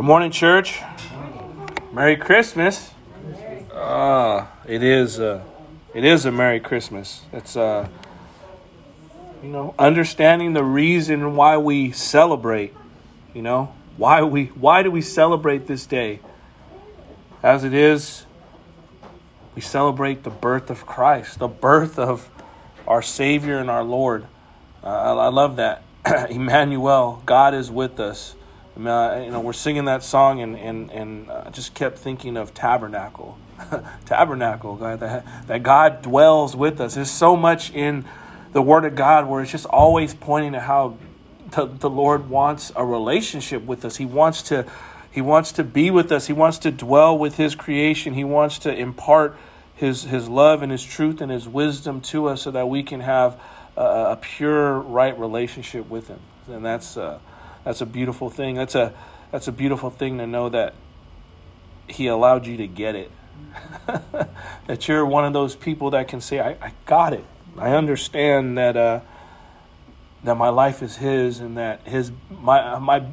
Good morning, church. Merry Christmas. Uh, it is. Uh, it is a Merry Christmas. It's uh, you know, understanding the reason why we celebrate. You know, why we why do we celebrate this day? As it is, we celebrate the birth of Christ, the birth of our Savior and our Lord. Uh, I, I love that. Emmanuel, God is with us. Uh, you know, we're singing that song, and and and I just kept thinking of tabernacle, tabernacle, God, that that God dwells with us. There's so much in the Word of God where it's just always pointing to how the, the Lord wants a relationship with us. He wants to he wants to be with us. He wants to dwell with His creation. He wants to impart His His love and His truth and His wisdom to us, so that we can have a, a pure, right relationship with Him. And that's. Uh, that's a beautiful thing. That's a that's a beautiful thing to know that he allowed you to get it. that you're one of those people that can say, I, I got it. I understand that uh, that my life is his and that his my my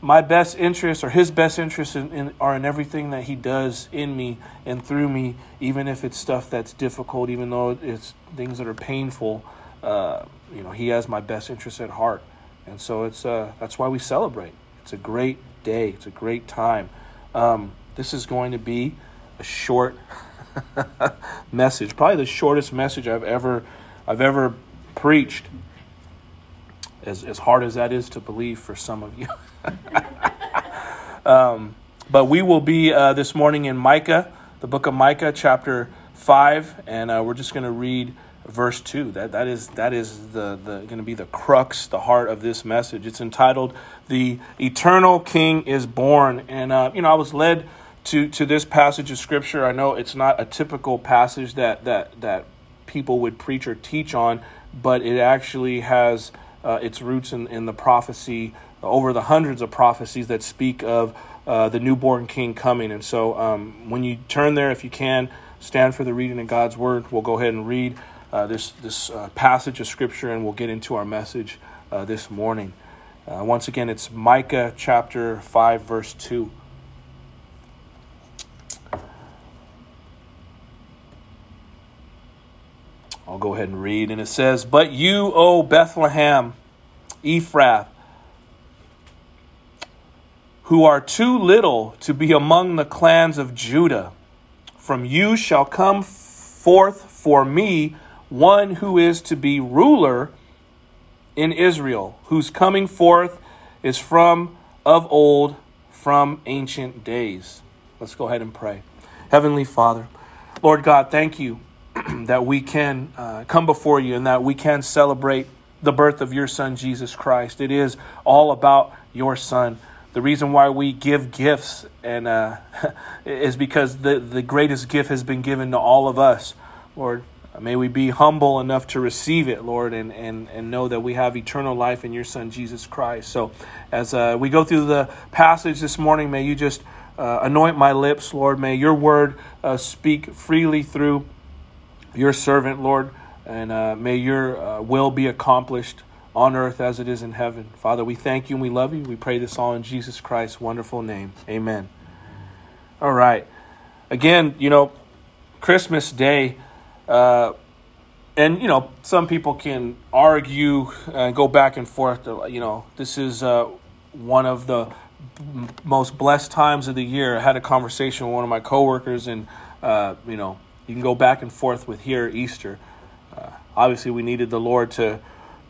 my best interests or his best interests in, in, are in everything that he does in me and through me, even if it's stuff that's difficult, even though it's things that are painful. Uh, you know, he has my best interests at heart. And so it's uh, that's why we celebrate. It's a great day. It's a great time. Um, this is going to be a short message, probably the shortest message I've ever I've ever preached. As as hard as that is to believe for some of you. um, but we will be uh, this morning in Micah, the book of Micah, chapter five, and uh, we're just going to read verse 2 that that is that is the, the going to be the crux the heart of this message. It's entitled the eternal king is born. And uh, you know i was led to to this passage of scripture. I know it's not a typical passage that that that people would preach or teach on but it actually has uh, its roots in, in the prophecy over the hundreds of prophecies that speak of uh, the newborn king coming. And so um, when you turn there if you can stand for the reading of god's word. We'll go ahead and read uh, this this uh, passage of scripture, and we'll get into our message uh, this morning. Uh, once again, it's Micah chapter five, verse two. I'll go ahead and read, and it says, "But you, O Bethlehem, Ephrath." Who are too little to be among the clans of Judah. From you shall come forth for me one who is to be ruler in Israel, whose coming forth is from of old, from ancient days. Let's go ahead and pray. Heavenly Father, Lord God, thank you that we can uh, come before you and that we can celebrate the birth of your Son, Jesus Christ. It is all about your Son. The reason why we give gifts and uh, is because the, the greatest gift has been given to all of us, Lord. May we be humble enough to receive it, Lord, and, and, and know that we have eternal life in your Son, Jesus Christ. So, as uh, we go through the passage this morning, may you just uh, anoint my lips, Lord. May your word uh, speak freely through your servant, Lord, and uh, may your uh, will be accomplished on earth as it is in heaven. Father, we thank you and we love you. We pray this all in Jesus Christ's wonderful name. Amen. All right. Again, you know, Christmas Day. Uh, and you know, some people can argue and go back and forth. You know, this is uh, one of the most blessed times of the year. I had a conversation with one of my coworkers, and uh, you know, you can go back and forth with here Easter. Uh, obviously, we needed the Lord to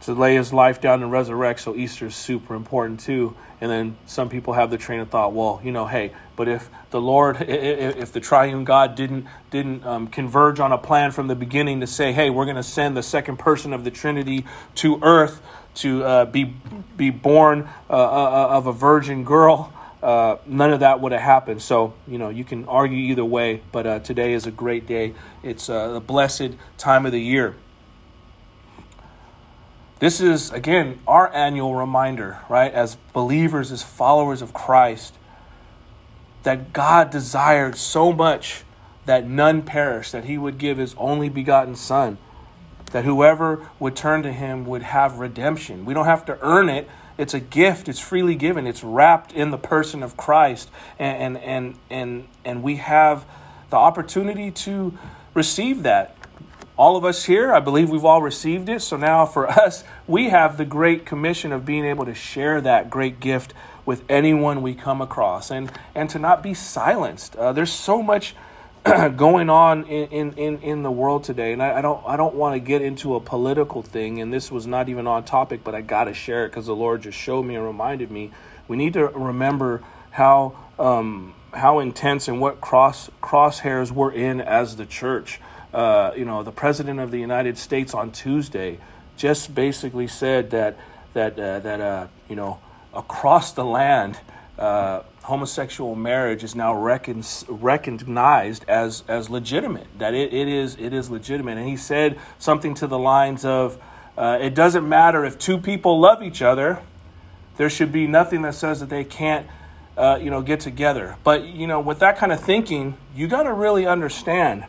to lay His life down and resurrect, so Easter is super important too. And then some people have the train of thought, well, you know, hey, but if the Lord, if the triune God didn't didn't um, converge on a plan from the beginning to say, hey, we're going to send the second person of the Trinity to Earth to uh, be be born uh, uh, of a virgin girl, uh, none of that would have happened. So you know, you can argue either way, but uh, today is a great day. It's a blessed time of the year. This is, again, our annual reminder, right, as believers, as followers of Christ, that God desired so much that none perish, that he would give his only begotten Son, that whoever would turn to him would have redemption. We don't have to earn it, it's a gift. It's freely given. It's wrapped in the person of Christ, and and and and, and we have the opportunity to receive that. All of us here, I believe we've all received it. So now for us, we have the great commission of being able to share that great gift with anyone we come across and, and to not be silenced. Uh, there's so much going on in, in, in the world today. And I, I don't I don't want to get into a political thing, and this was not even on topic, but I gotta share it because the Lord just showed me and reminded me. We need to remember how um, how intense and what cross crosshairs we're in as the church. Uh, you know, the president of the United States on Tuesday just basically said that that uh, that uh, you know across the land uh, homosexual marriage is now recon- recognized as as legitimate. That it, it is it is legitimate. And he said something to the lines of, uh, "It doesn't matter if two people love each other. There should be nothing that says that they can't." Uh, you know, get together. But you know, with that kind of thinking, you got to really understand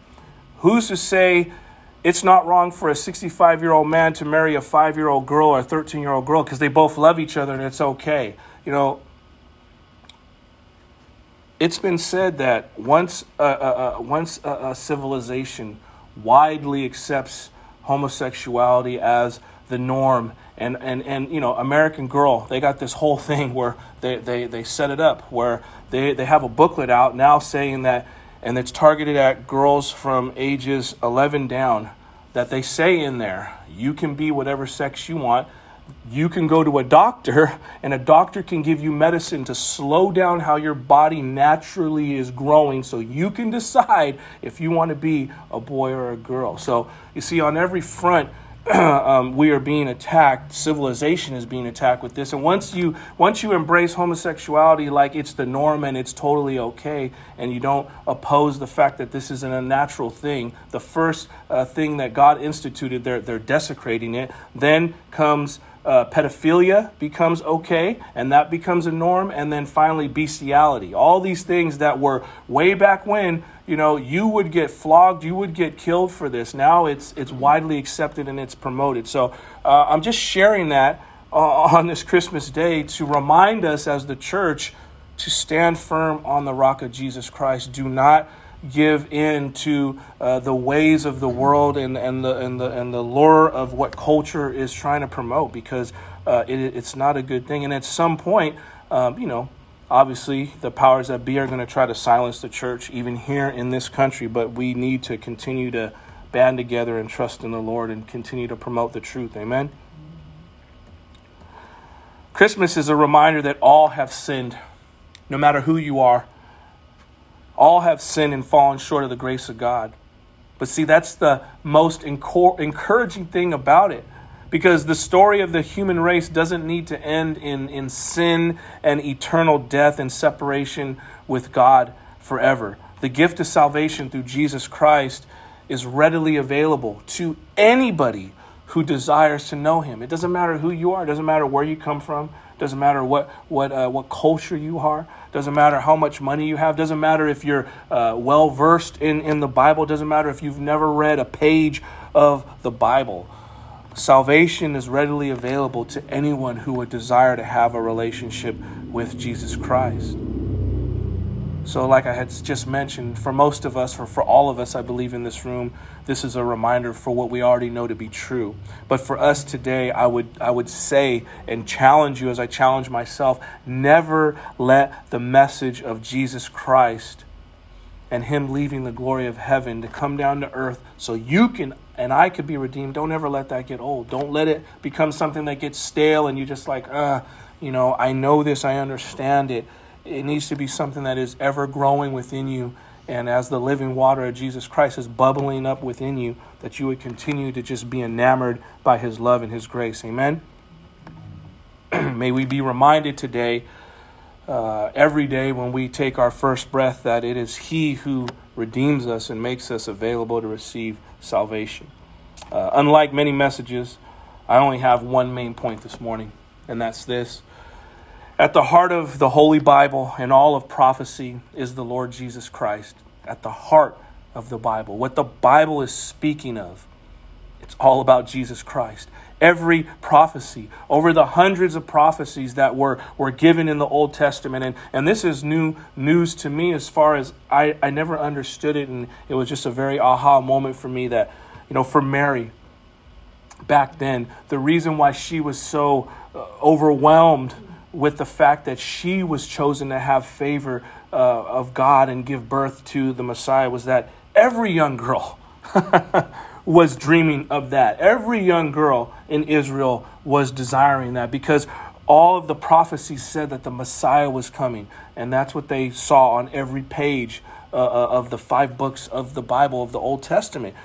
who's to say it's not wrong for a 65 year old man to marry a five year old girl or a 13 year old girl because they both love each other and it's okay. You know, it's been said that once uh, uh, once a, a, civilization widely accepts homosexuality as the norm and, and, and you know american girl they got this whole thing where they, they, they set it up where they, they have a booklet out now saying that and it's targeted at girls from ages 11 down that they say in there you can be whatever sex you want you can go to a doctor and a doctor can give you medicine to slow down how your body naturally is growing so you can decide if you want to be a boy or a girl. So, you see, on every front, um, we are being attacked. Civilization is being attacked with this. And once you once you embrace homosexuality like it's the norm and it's totally okay, and you don't oppose the fact that this is an unnatural thing, the first uh, thing that God instituted, they're they're desecrating it. Then comes uh, pedophilia becomes okay, and that becomes a norm, and then finally bestiality. All these things that were way back when, you know, you would get flogged, you would get killed for this. Now it's it's widely accepted and it's promoted. So uh, I'm just sharing that uh, on this Christmas day to remind us as the church to stand firm on the rock of Jesus Christ. Do not give in to uh, the ways of the world and, and, the, and, the, and the lure of what culture is trying to promote because uh, it, it's not a good thing. And at some point, um, you know, obviously the powers that be are going to try to silence the church, even here in this country, but we need to continue to band together and trust in the Lord and continue to promote the truth. Amen. Christmas is a reminder that all have sinned, no matter who you are all have sinned and fallen short of the grace of God. But see, that's the most encouraging thing about it. Because the story of the human race doesn't need to end in, in sin and eternal death and separation with God forever. The gift of salvation through Jesus Christ is readily available to anybody who desires to know Him. It doesn't matter who you are, it doesn't matter where you come from, it doesn't matter what what uh, what culture you are. Doesn't matter how much money you have. Doesn't matter if you're uh, well versed in in the Bible. Doesn't matter if you've never read a page of the Bible. Salvation is readily available to anyone who would desire to have a relationship with Jesus Christ. So, like I had just mentioned, for most of us, for, for all of us, I believe in this room, this is a reminder for what we already know to be true. But for us today, I would, I would say and challenge you as I challenge myself never let the message of Jesus Christ and Him leaving the glory of heaven to come down to earth so you can and I could be redeemed. Don't ever let that get old. Don't let it become something that gets stale and you just like, uh, you know, I know this, I understand it it needs to be something that is ever growing within you. And as the living water of Jesus Christ is bubbling up within you, that you would continue to just be enamored by his love and his grace. Amen. May we be reminded today, uh, every day when we take our first breath, that it is He who redeems us and makes us available to receive salvation. Uh, unlike many messages, I only have one main point this morning, and that's this at the heart of the Holy Bible and all of prophecy is the Lord Jesus Christ. At the heart of the Bible. What the Bible is speaking of It's all about Jesus Christ. Every prophecy, over the hundreds of prophecies that were, were given in the Old Testament. And, and this is new news to me as far as I, I never understood it. And it was just a very aha moment for me that, you know, for Mary back then, the reason why she was so uh, overwhelmed with the fact that she was chosen to have favor uh, of God and give birth to the Messiah was that every young girl was dreaming of that. Every young girl in Israel was desiring that because all of the prophecies said that the Messiah was coming. And that's what they saw on every page uh, uh of the five books of the Bible of the Old Testament.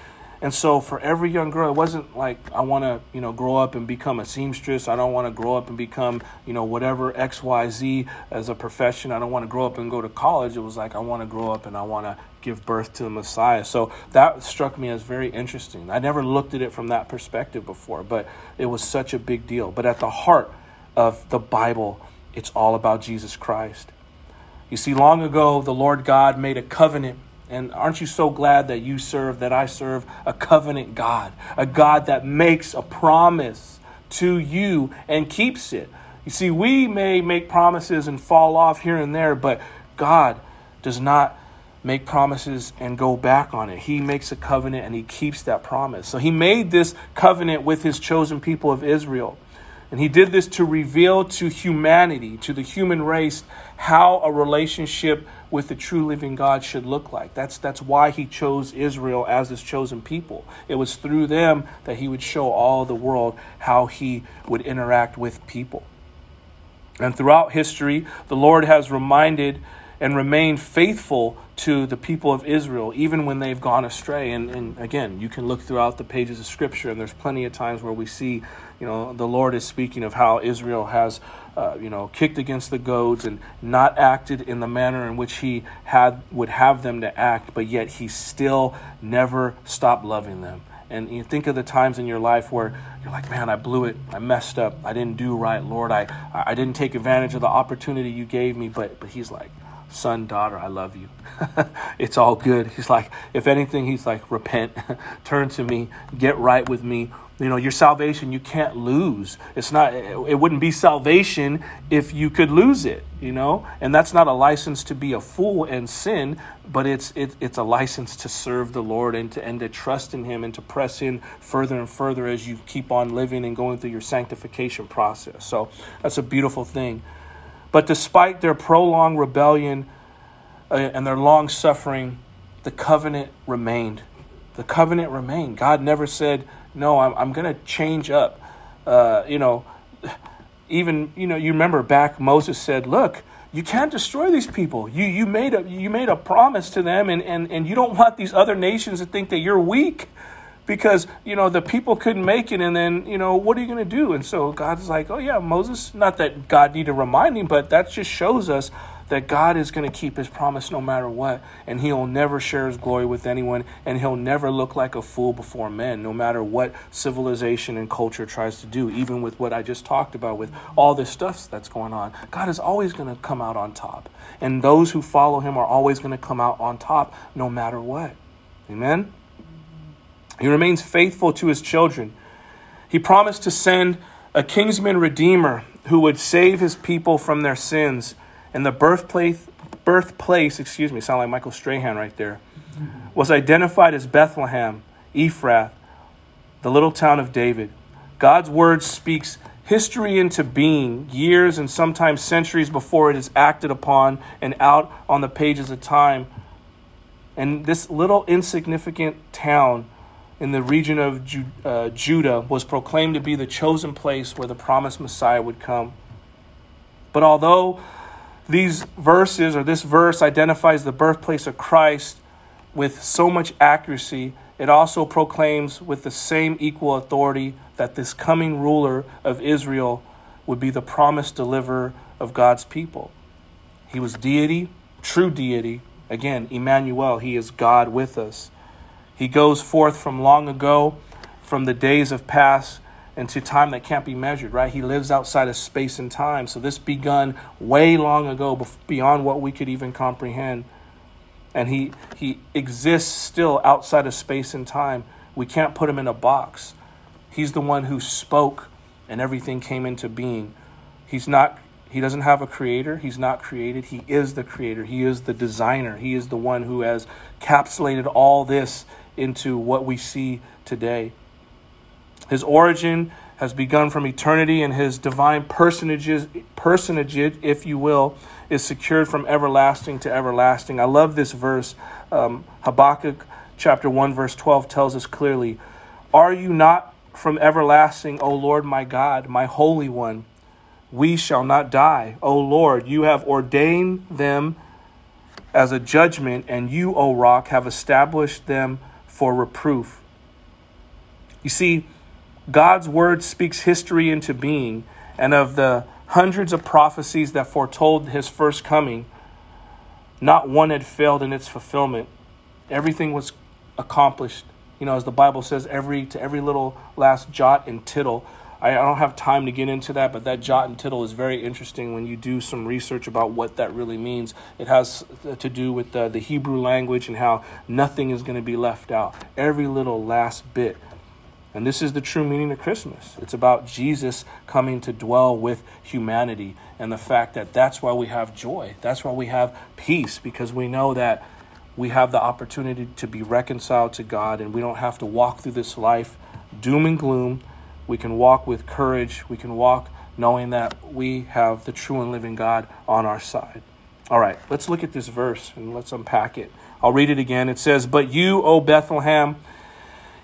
And so for every young girl, it wasn't like I want to, you know, grow up and become a seamstress. I don't want to grow up and become, you know, whatever XYZ as a profession. I don't want to grow up and go to college. It was like I want to grow up and I want to give birth to the Messiah. So that struck me as very interesting. I never looked at it from that perspective before, but it was such a big deal. But at the heart of the Bible, it's all about Jesus Christ. You see, long ago, the Lord God made a covenant and aren't you so glad that you serve, that I serve a covenant God, a God that makes a promise to you and keeps it? You see, we may make promises and fall off here and there, but God does not make promises and go back on it. He makes a covenant and he keeps that promise. So he made this covenant with his chosen people of Israel. And he did this to reveal to humanity, to the human race, how a relationship with the true living God should look like. That's, that's why he chose Israel as his chosen people. It was through them that he would show all the world how he would interact with people. And throughout history, the Lord has reminded and remained faithful to the people of Israel, even when they've gone astray. And, and again, you can look throughout the pages of Scripture, and there's plenty of times where we see, you know, the Lord is speaking of how Israel has uh, you know, kicked against the goads and not acted in the manner in which he had would have them to act, but yet he still never stopped loving them. And you think of the times in your life where you're like, man, I blew it. I messed up. I didn't do right, Lord. I, I didn't take advantage of the opportunity you gave me. But, but he's like, son, daughter, I love you. it's all good. He's like, if anything, he's like, repent, turn to me, get right with me, you know your salvation you can't lose. It's not it wouldn't be salvation if you could lose it you know? And that's not a license to be a fool and sin but it's it, it's a license to serve the lord and to and to trust in him and to press in further and further as you keep on living and going through your sanctification process. So that's a beautiful thing. But despite their prolonged rebellion uh, and their long suffering the covenant remained. The covenant remained. God never said no, I'm, I'm going to change up. Uh, you know, even, you know, you remember back Moses said, look, you can't destroy these people. You, you, made, a, you made a promise to them, and, and, and you don't want these other nations to think that you're weak because you know the people couldn't make it and then you know what are you going to do and so god's like oh yeah moses not that god need to remind him but that just shows us that God is going to keep his promise no matter what, and he'll never share his glory with anyone, and he'll never look like a fool before men, no matter what civilization and culture tries to do, even with what I just talked about, with all this stuff that's going on. God is always going to come out on top, and those who follow him are always going to come out on top no matter what. Amen? He remains faithful to his children. He promised to send a kinsman redeemer who would save his people from their sins and the birthplace, birthplace, excuse me, sound like Michael Strahan right there, was identified as Bethlehem, Ephrath, the little town of David. God's word speaks history into being years and sometimes centuries before it is acted upon and out on the pages of time. And this little insignificant town in the region of Ju- uh, Judah was proclaimed to be the chosen place where the promised Messiah would come. But although these verses or this verse identifies the birthplace of Christ with so much accuracy, it also proclaims with the same equal authority that this coming ruler of Israel would be the promised deliverer of God's people. He was deity, true deity. Again, Emmanuel, he is God with us. He goes forth from long ago, from the days of past, into time that can't be measured, right? He lives outside of space and time. So this begun way long ago, beyond what we could even comprehend. And he, he exists still outside of space and time. We can't put him in a box. He's the one who spoke and everything came into being. He's not he doesn't have a creator. He's not created. He is the creator. He is the designer. He is the one who has capsulated all this into what we see today. His origin has begun from eternity, and his divine personages, personage, if you will, is secured from everlasting to everlasting. I love this verse. Um, Habakkuk chapter 1, verse 12 tells us clearly Are you not from everlasting, O Lord my God, my Holy One? We shall not die. O Lord, you have ordained them as a judgment, and you, O rock, have established them for reproof. You see, God's word speaks history into being, and of the hundreds of prophecies that foretold his first coming, not one had failed in its fulfillment. Everything was accomplished. You know, as the Bible says, every to every little last jot and tittle. I, I don't have time to get into that, but that jot and tittle is very interesting when you do some research about what that really means. It has to do with the, the Hebrew language and how nothing is going to be left out. Every little last bit. And this is the true meaning of Christmas. It's about Jesus coming to dwell with humanity and the fact that that's why we have joy. That's why we have peace because we know that we have the opportunity to be reconciled to God and we don't have to walk through this life doom and gloom. We can walk with courage. We can walk knowing that we have the true and living God on our side. All right, let's look at this verse and let's unpack it. I'll read it again. It says, But you, O Bethlehem,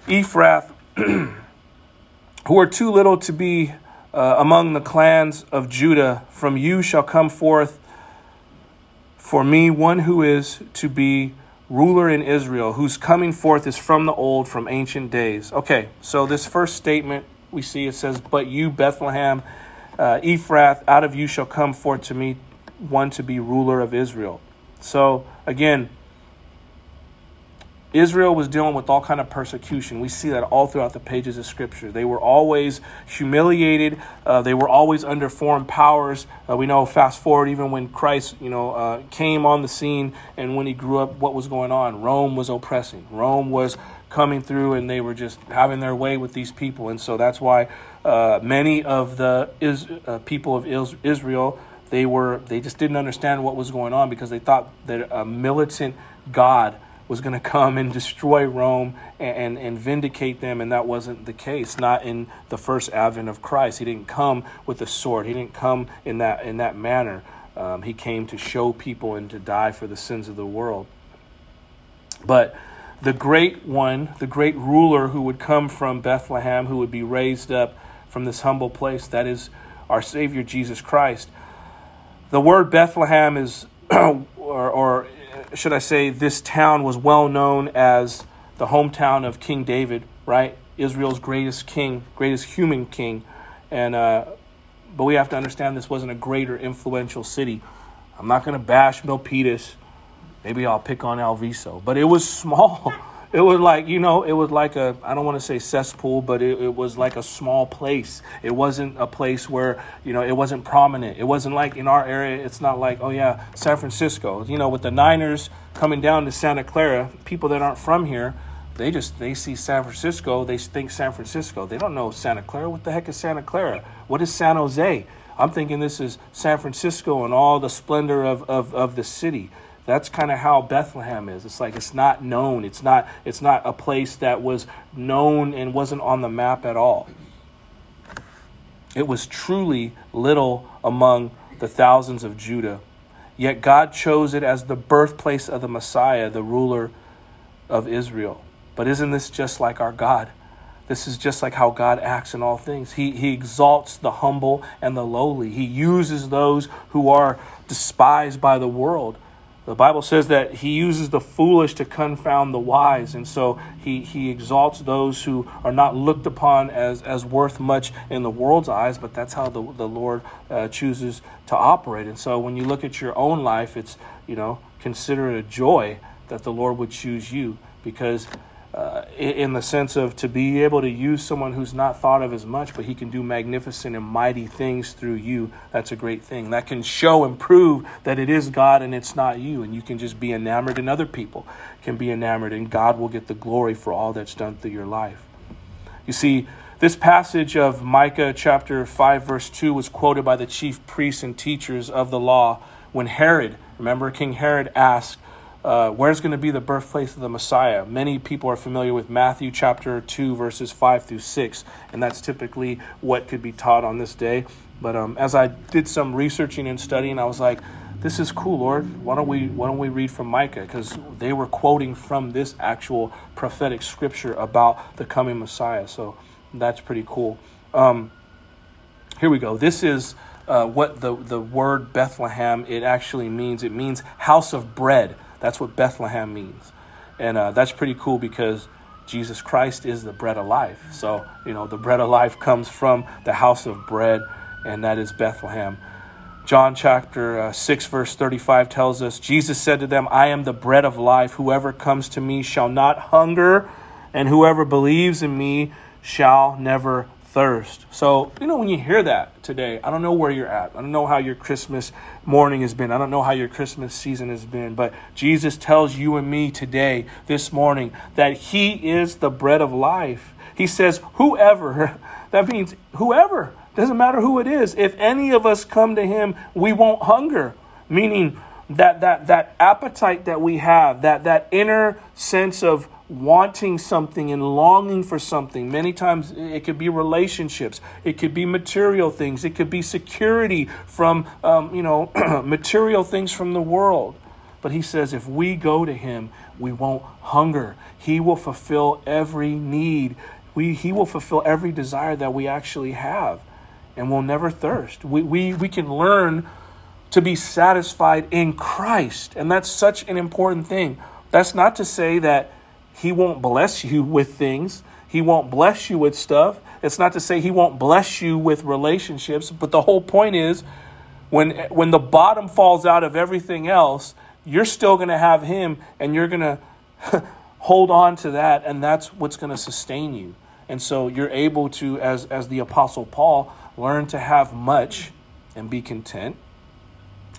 Ephrath, who are too little to be uh, among the clans of Judah, from you shall come forth for me one who is to be ruler in Israel, whose coming forth is from the old, from ancient days. Okay, so this first statement we see it says, But you, Bethlehem, uh, Ephrath, out of you shall come forth to me one to be ruler of Israel. So again, Israel was dealing with all kind of persecution. We see that all throughout the pages of Scripture. They were always humiliated. Uh, they were always under foreign powers. Uh, we know, fast forward, even when Christ, you know, uh, came on the scene and when he grew up, what was going on? Rome was oppressing. Rome was coming through, and they were just having their way with these people. And so that's why uh, many of the is, uh, people of Israel they were they just didn't understand what was going on because they thought that a militant God was going to come and destroy Rome and, and, and, vindicate them, and that wasn't the case. Not in the first advent of Christ. He didn't come with a sword. He didn't come in that in that manner. Um, he came to show people and to die for the sins of the world. But the great one, the great ruler who would come from Bethlehem, who would be raised up from this humble place, that is our Savior Jesus Christ. The word Bethlehem is, or, or should I say, this town was well known as the hometown of King David, right? Israel's greatest king, greatest human king. And, uh, but we have to understand this wasn't a greater influential city. I'm not going to bash Milpitas. Maybe I'll pick on Alviso, but it was small. It was like, you know, it was like a, I don't want to say cesspool, but it, it, was like a small place. It wasn't a place where, you know, it wasn't prominent. It wasn't like in our area, it's not like, oh yeah, San Francisco. You know, with the Niners coming down to Santa Clara, people that aren't from here, they just, they see San Francisco, they think San Francisco. They don't know Santa Clara. What the heck is Santa Clara? What is San Jose? I'm thinking this is San Francisco and all the splendor of, of, of the city that's kind of how Bethlehem is. It's like it's not known. It's not it's not a place that was known and wasn't on the map at all. It was truly little among the thousands of Judah. Yet God chose it as the birthplace of the Messiah, the ruler of Israel. But isn't this just like our God? This is just like how God acts in all things. He, he exalts the humble and the lowly. He uses those who are despised by the world the Bible says that he uses the foolish to confound the wise. And so he, he exalts those who are not looked upon as, as worth much in the world's eyes, but that's how the, the Lord uh, chooses to operate. And so when you look at your own life, it's, you know, consider it a joy that the Lord would choose you because uh, in the sense of to be able to use someone who's not thought of as much, but he can do magnificent and mighty things through you. That's a great thing. That can show and prove that it is God and it's not you. And you can just be enamored, and other people can be enamored, and God will get the glory for all that's done through your life. You see, this passage of Micah chapter 5, verse 2 was quoted by the chief priests and teachers of the law when Herod, remember King Herod, asked, uh, where's going to be the birthplace of the Messiah? Many people are familiar with Matthew chapter 2, verses 5 through 6, and that's typically what could be taught on this day. But um, as I did some researching and studying, I was like, this is cool, Lord. Why don't we why don't we read from Micah? Because they were quoting from this actual prophetic scripture about the coming Messiah. So that's pretty cool. Um, here we go. This is uh, what the the word Bethlehem it actually means. It means house of bread. That's what Bethlehem means. And uh, that's pretty cool because Jesus Christ is the bread of life. So, you know, the bread of life comes from the house of bread, and that is Bethlehem. John chapter uh, 6, verse 35 tells us Jesus said to them, I am the bread of life. Whoever comes to me shall not hunger, and whoever believes in me shall never thirst. So, you know, when you hear that today, I don't know where you're at. I don't know how your Christmas morning has been. I don't know how your Christmas season has been. But Jesus tells you and me today, this morning, that He is the bread of life. He says, whoever, that means whoever, doesn't matter who it is. If any of us come to Him, we won't hunger. Meaning, that that that appetite that we have that that inner sense of wanting something and longing for something. Many times it could be relationships, it could be material things, it could be security from, um, you know, material things from the world. But he says if we go to him, we won't hunger. He will fulfill every need. We, he will fulfill every desire that we actually have, and we'll never thirst. We, we, we can learn to be satisfied in Christ, and that's such an important thing. That's not to say that he won't bless you with things. He won't bless you with stuff. It's not to say he won't bless you with relationships, but the whole point is when when the bottom falls out of everything else, you're still going to have him and you're going to hold on to that and that's what's going to sustain you. And so you're able to as as the apostle Paul learn to have much and be content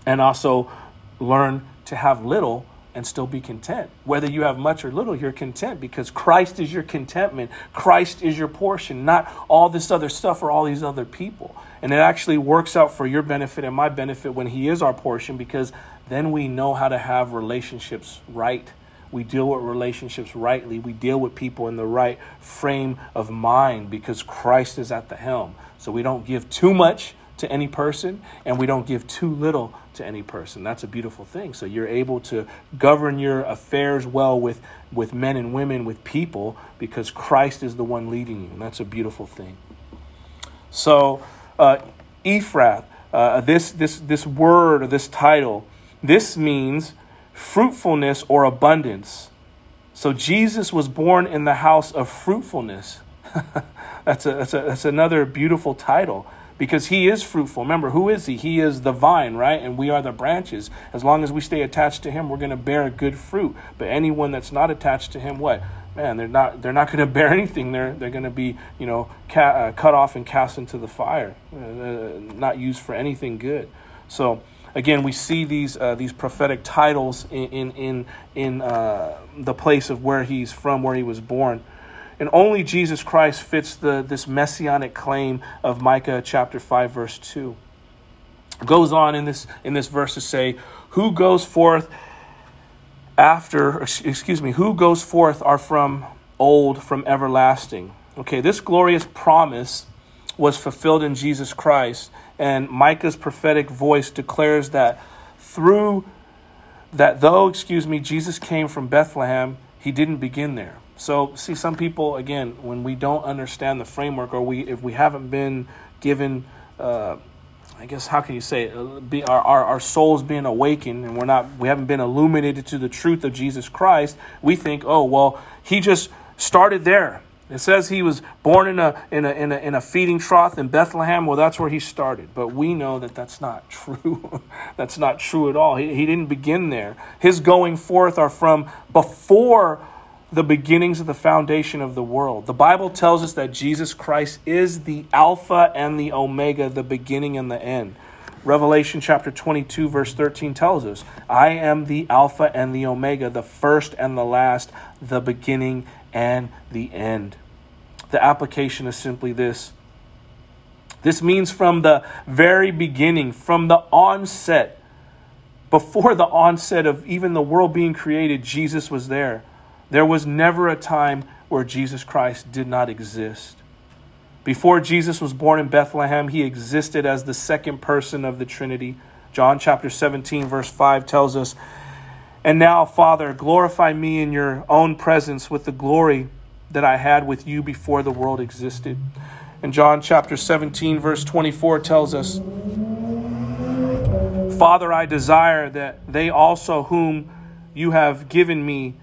and also learn to have little and still be content. Whether you have much or little, you're content because Christ is your contentment. Christ is your portion, not all this other stuff or all these other people. And it actually works out for your benefit and my benefit when He is our portion because then we know how to have relationships right. We deal with relationships rightly. We deal with people in the right frame of mind because Christ is at the helm. So we don't give too much to any person and we don't give too little to any person. That's a beautiful thing. So you're able to govern your affairs well with, with men and women, with people, because Christ is the one leading you. And that's a beautiful thing. So, uh, Ephrath, uh, this, this, this word or this title, this means fruitfulness or abundance. So Jesus was born in the house of fruitfulness. that's, a, that's, a, that's another beautiful title because he is fruitful. Remember, who is he? He is the vine, right? And we are the branches. As long as we stay attached to him, we're going to bear good fruit. But anyone that's not attached to him, what? Man, they're not. They're not going to bear anything. They're they're going to be, you know, ca- uh, cut off and cast into the fire, uh, uh, not used for anything good. So again, we see these uh, these prophetic titles in in in, in uh, the place of where he's from, where he was born. And only Jesus Christ fits the, this messianic claim of Micah chapter 5, verse 2. goes on in this, in this verse to say, Who goes forth after, excuse me, who goes forth are from old, from everlasting. Okay, this glorious promise was fulfilled in Jesus Christ, and Micah's prophetic voice declares that through that though, excuse me, Jesus came from Bethlehem, he didn't begin there. So, see, some people, again, when we don't understand the framework or we, if we haven't been given, uh, I guess, how can you say it? Uh, be, our, our, our souls being awakened and we're not, we haven't been illuminated to the truth of Jesus Christ, we think, oh, well, he just started there. It says he was born in a, in a, in a, in a feeding trough in Bethlehem. Well, that's where he started. But we know that that's not true. that's not true at all. He, he didn't begin there. His going forth are from before the beginnings of the foundation of the world. The Bible tells us that Jesus Christ is the Alpha and the Omega, the beginning and the end. Revelation chapter 22, verse 13 tells us, I am the Alpha and the Omega, the first and the last, the beginning and the end. The application is simply this this means from the very beginning, from the onset, before the onset of even the world being created, Jesus was there. There was never a time where Jesus Christ did not exist. Before Jesus was born in Bethlehem, he existed as the second person of the Trinity. John chapter 17, verse 5 tells us, And now, Father, glorify me in your own presence with the glory that I had with you before the world existed. And John chapter 17, verse 24 tells us, Father, I desire that they also, whom you have given me,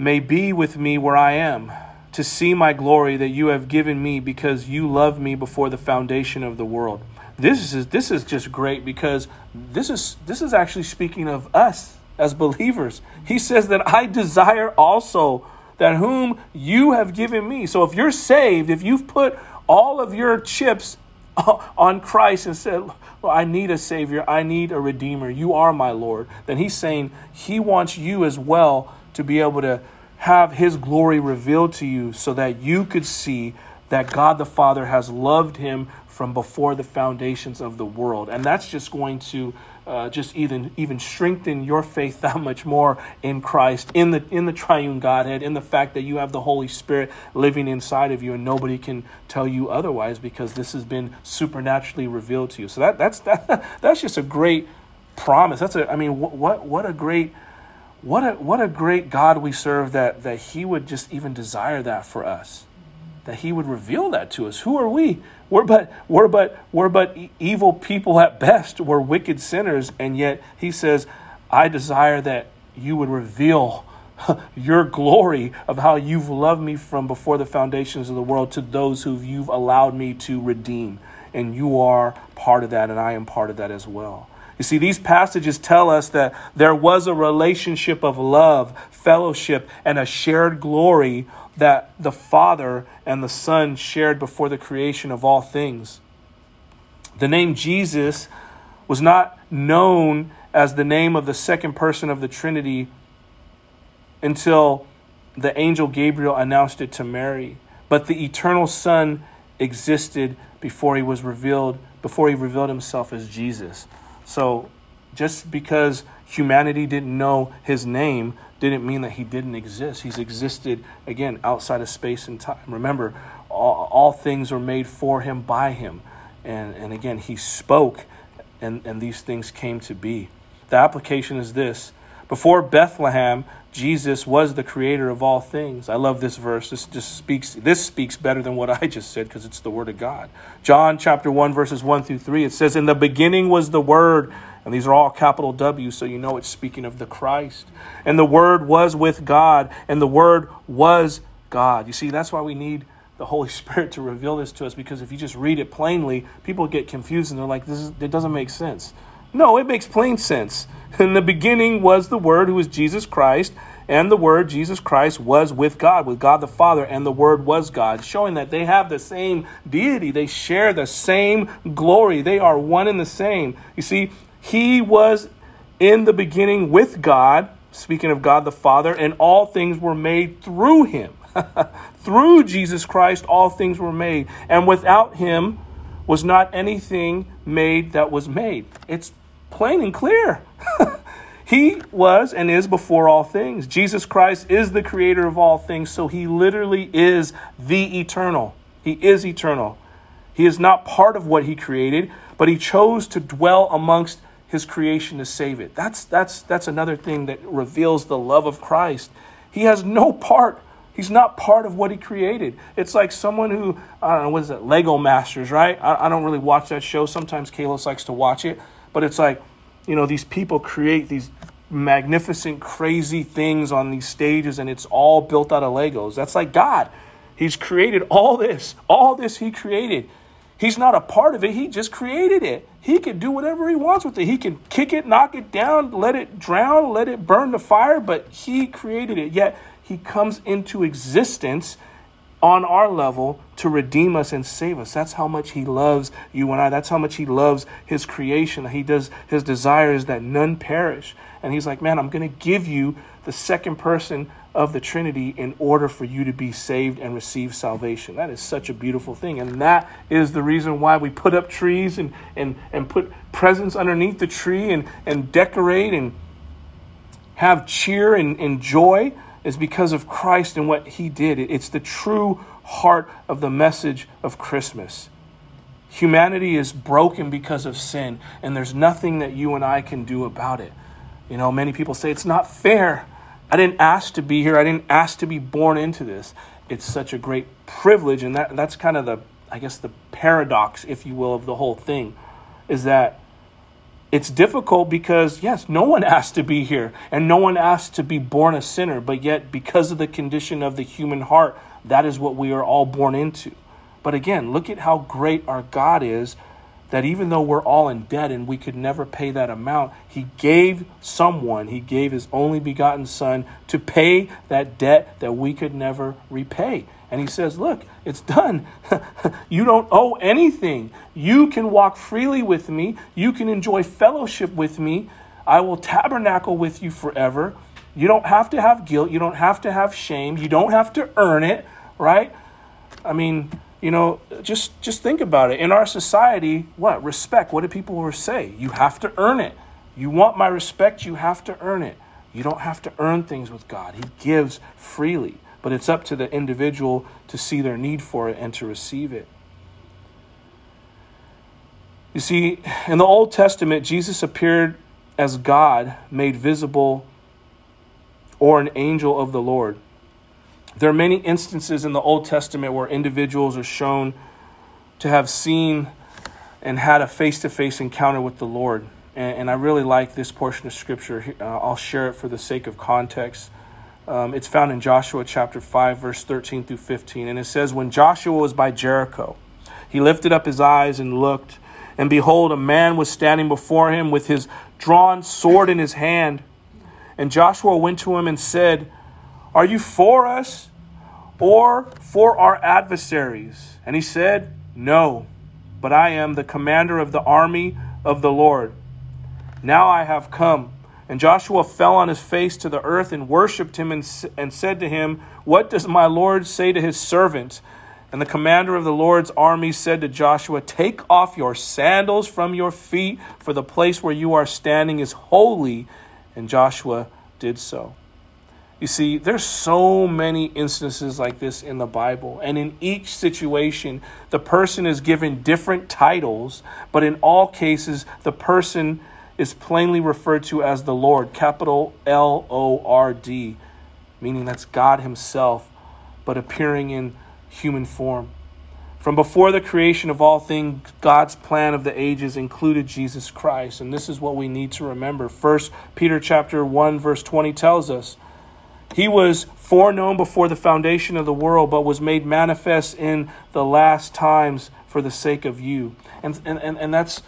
may be with me where I am to see my glory that you have given me because you loved me before the foundation of the world. This is this is just great because this is this is actually speaking of us as believers. He says that I desire also that whom you have given me. So if you're saved, if you've put all of your chips on Christ and said, well, I need a Savior, I need a Redeemer, you are my Lord, then He's saying He wants you as well to be able to have His glory revealed to you so that you could see that God the Father has loved Him from before the foundations of the world. And that's just going to uh, just even even strengthen your faith that much more in Christ, in the in the triune Godhead, in the fact that you have the Holy Spirit living inside of you, and nobody can tell you otherwise because this has been supernaturally revealed to you. So that that's that, that's just a great promise. That's a I mean what what a great what a what a great God we serve that that He would just even desire that for us, that He would reveal that to us. Who are we? We're but we're but we're but evil people at best. We're wicked sinners, and yet He says, "I desire that you would reveal." your glory of how you've loved me from before the foundations of the world to those who you've allowed me to redeem. And you are part of that, and I am part of that as well. You see, these passages tell us that there was a relationship of love, fellowship, and a shared glory that the Father and the Son shared before the creation of all things. The name Jesus was not known as the name of the second person of the Trinity until the angel Gabriel announced it to Mary. But the eternal Son existed before he was revealed, before he revealed himself as Jesus. So just because humanity didn't know his name didn't mean that he didn't exist. He's existed, again, outside of space and time. Remember, all, all things were made for him by him. And, and again, he spoke, and, and these things came to be. The application is this before Bethlehem, Jesus was the creator of all things. I love this verse. This just speaks this speaks better than what I just said because it's the word of God. John chapter 1 verses 1 through 3 it says in the beginning was the word and these are all capital W so you know it's speaking of the Christ. And the word was with God and the word was God. You see that's why we need the Holy Spirit to reveal this to us because if you just read it plainly, people get confused and they're like this is, it doesn't make sense. No, it makes plain sense. In the beginning was the Word, who is Jesus Christ, and the Word, Jesus Christ, was with God, with God the Father, and the Word was God, showing that they have the same deity. They share the same glory. They are one and the same. You see, He was in the beginning with God, speaking of God the Father, and all things were made through Him. through Jesus Christ, all things were made. And without Him, was not anything made that was made. It's plain and clear. he was and is before all things. Jesus Christ is the creator of all things, so he literally is the eternal. He is eternal. He is not part of what he created, but he chose to dwell amongst his creation to save it. That's that's that's another thing that reveals the love of Christ. He has no part He's not part of what he created. It's like someone who, I don't know, what is it, Lego Masters, right? I, I don't really watch that show. Sometimes Kalos likes to watch it. But it's like, you know, these people create these magnificent, crazy things on these stages, and it's all built out of Legos. That's like God. He's created all this, all this He created. He's not a part of it. He just created it. He can do whatever he wants with it. He can kick it, knock it down, let it drown, let it burn the fire, but he created it. Yet he comes into existence on our level to redeem us and save us. That's how much he loves you and I. That's how much he loves his creation. He does his desire is that none perish. And he's like, "Man, I'm going to give you the second person of the Trinity in order for you to be saved and receive salvation. That is such a beautiful thing. And that is the reason why we put up trees and, and, and put presents underneath the tree and, and decorate and have cheer and, and joy is because of Christ and what he did. It's the true heart of the message of Christmas. Humanity is broken because of sin, and there's nothing that you and I can do about it. You know, many people say it's not fair. I didn't ask to be here. I didn't ask to be born into this. It's such a great privilege, and that, that's kind of the, I guess, the paradox, if you will, of the whole thing, is that it's difficult because, yes, no one asked to be here, and no one asked to be born a sinner, but yet, because of the condition of the human heart, that is what we are all born into. But again, look at how great our God is that even though we're all in debt and we could never pay that amount, He gave someone, He gave His only begotten Son to pay that debt that we could never repay. And He says, Look, it's done. you don't owe anything. You can walk freely with me, you can enjoy fellowship with me. I will tabernacle with you forever. You don't have to have guilt. You don't have to have shame. You don't have to earn it, right? I mean, you know just just think about it in our society what respect what do people say you have to earn it you want my respect you have to earn it you don't have to earn things with god he gives freely but it's up to the individual to see their need for it and to receive it you see in the old testament jesus appeared as god made visible or an angel of the lord there are many instances in the Old Testament where individuals are shown to have seen and had a face to face encounter with the Lord. And, and, I really like this portion of Scripture. Uh, I'll share it for the sake of context. Um, it's found in Joshua chapter 5, verse 13 through 15. And it says, When Joshua was by Jericho, he lifted up his eyes and looked, and behold, a man was standing before him with his drawn sword in his hand. And Joshua went to him and said, are you for us or for our adversaries? And he said, No, but I am the commander of the army of the Lord. Now I have come. And Joshua fell on his face to the earth and worshipped him and, and said to him, What does my Lord say to his servant? And the commander of the Lord's army said to Joshua, Take off your sandals from your feet, for the place where you are standing is holy. And Joshua did so. You see, there's so many instances like this in the Bible. And in each situation, the person is given different titles, but in all cases, the person is plainly referred to as the Lord, capital L O R D, meaning that's God Himself, but appearing in human form. From before the creation of all things, God's plan of the ages included Jesus Christ, and this is what we need to remember. First Peter chapter 1 verse 20 tells us, he was foreknown before the foundation of the world, but was made manifest in the last times for the sake of you. And, and, and, and that's,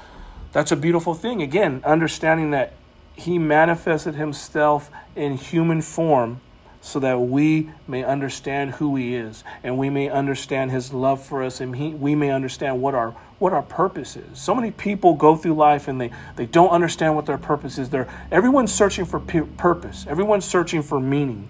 that's a beautiful thing. Again, understanding that he manifested himself in human form so that we may understand who he is and we may understand his love for us and he, we may understand what our what our purpose is. So many people go through life and they, they don't understand what their purpose is. They're, everyone's searching for p- purpose, everyone's searching for meaning.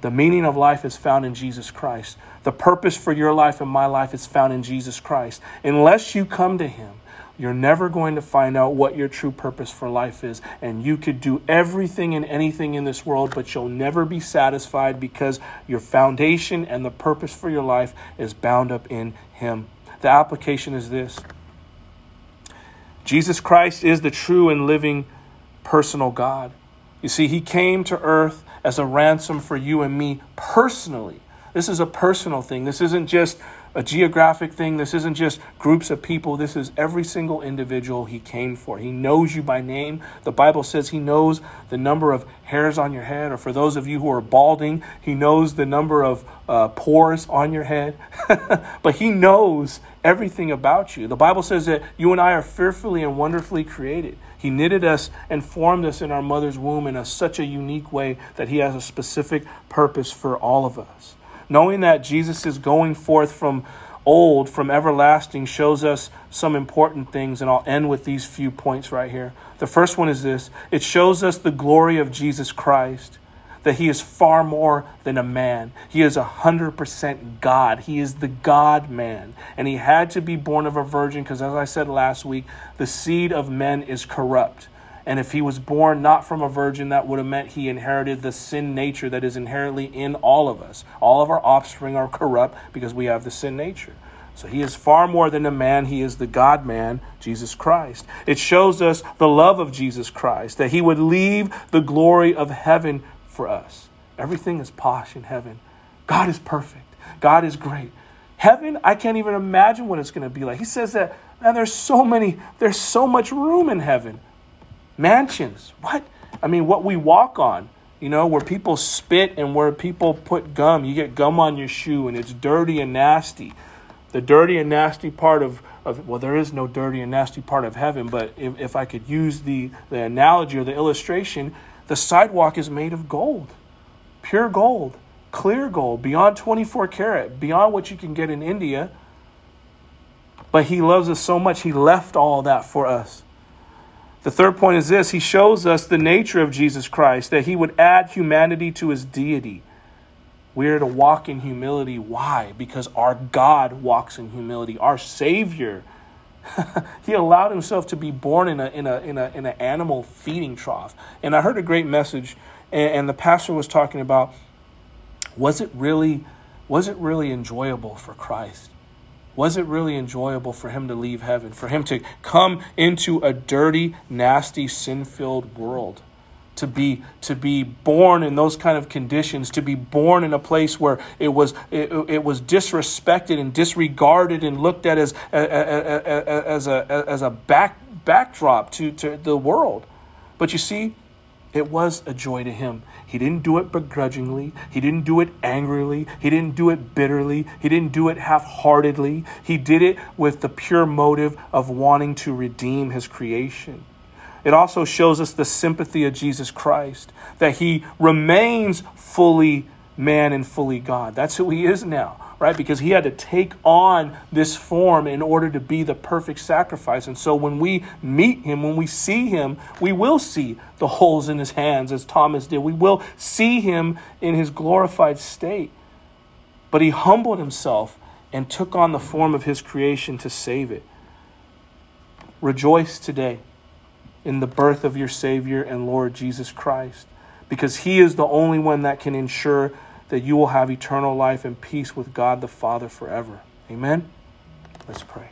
The meaning of life is found in Jesus Christ. The purpose for your life and my life is found in Jesus Christ. Unless you come to Him, you're never going to find out what your true purpose for life is. And you could do everything and anything in this world, but you'll never be satisfied because your foundation and the purpose for your life is bound up in Him. The application is this Jesus Christ is the true and living personal God. You see, He came to earth as a ransom for you and me personally. This is a personal thing. This isn't just a geographic thing. This isn't just groups of people. This is every single individual he came for. He knows you by name. The Bible says he knows the number of hairs on your head, or for those of you who are balding, he knows the number of uh, pores on your head. but he knows everything about you. The Bible says that you and I are fearfully and wonderfully created. He knitted us and formed us in our mother's womb in a, such a unique way that He has a specific purpose for all of us. Knowing that Jesus is going forth from old, from everlasting, shows us some important things, and I'll end with these few points right here. The first one is this it shows us the glory of Jesus Christ that he is far more than a man. He is a 100% God. He is the God man. And he had to be born of a virgin because, as I said last week, the seed of men is corrupt. And if he was born not from a virgin, that would have meant he inherited the sin nature that is inherently in all of us. All of our offspring are corrupt because we have the sin nature. So he is far more than a man. He is the God man, Jesus Christ. It shows us the love of Jesus Christ, that he would leave the glory of heaven for us. Everything is posh in heaven. God is perfect. God is great. Heaven, I can't even imagine what it's going to be like. He says that, man, there's so many, there's so much room in heaven. Mansions. What? I mean, what we walk on, you know, where people spit and where people put gum. You get gum on your shoe and it's dirty and nasty. The dirty and nasty part of, of well, there is no dirty and nasty part of heaven, but if, if I could use the, the analogy or the illustration, the sidewalk is made of gold, pure gold, clear gold, beyond 24 karat, beyond what you can get in India. But He loves us so much, He left all that for us. The third point is this He shows us the nature of Jesus Christ, that He would add humanity to His deity. We are to walk in humility. Why? Because our God walks in humility. Our Savior he allowed himself to be born in a in a in a in an animal feeding trough. And I heard a great message, and, and the pastor was talking about was it really was it really enjoyable for Christ? Was it really enjoyable for him to leave heaven, for him to come into a dirty, nasty, sin-filled world? to be to be born in those kind of conditions to be born in a place where it was it, it was disrespected and disregarded and looked at as as a as a back backdrop to to the world but you see it was a joy to him. He didn't do it begrudgingly. He didn't do it angrily. He didn't do it bitterly. He didn't do it half heartedly. He did it with the pure motive of wanting to redeem his creation. It also shows us the sympathy of Jesus Christ, that he remains fully man and fully God. That's who he is now, right? Because he had to take on this form in order to be the perfect sacrifice. And so when we meet him, when we see him, we will see the holes in his hands, as Thomas did. We will see him in his glorified state. But he humbled himself and took on the form of his creation to save it. Rejoice today in the birth of your Savior and Lord Jesus Christ, because He is the only one that can ensure that you will have eternal life and peace with God the Father forever. Amen? Let's pray.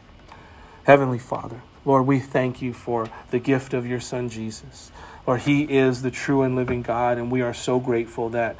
Heavenly Father, Lord, we thank you for the gift of your Son Jesus. Lord, He is the true and living God, and we are so grateful that,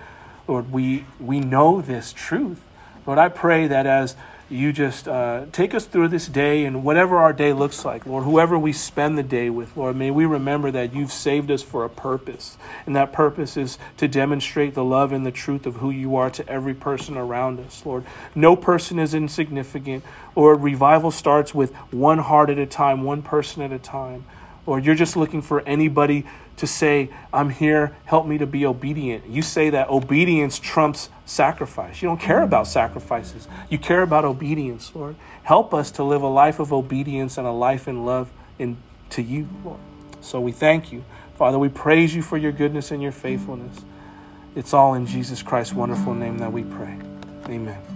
Lord, we, we know this truth. Lord, I pray that as you just uh, take us through this day and whatever our day looks like, Lord, whoever we spend the day with, Lord, may we remember that you've saved us for a purpose. And that purpose is to demonstrate the love and the truth of who you are to every person around us, Lord. No person is insignificant. Lord, revival starts with one heart at a time, one person at a time. Lord, you're just looking for anybody to say, I'm here, help me to be obedient. You say that obedience trumps sacrifice. You don't care about sacrifices, you care about obedience, Lord. Help us to live a life of obedience and a life in love in, to you, Lord. So we thank you. Father, we praise you for your goodness and your faithfulness. It's all in Jesus Christ's wonderful name that we pray. Amen.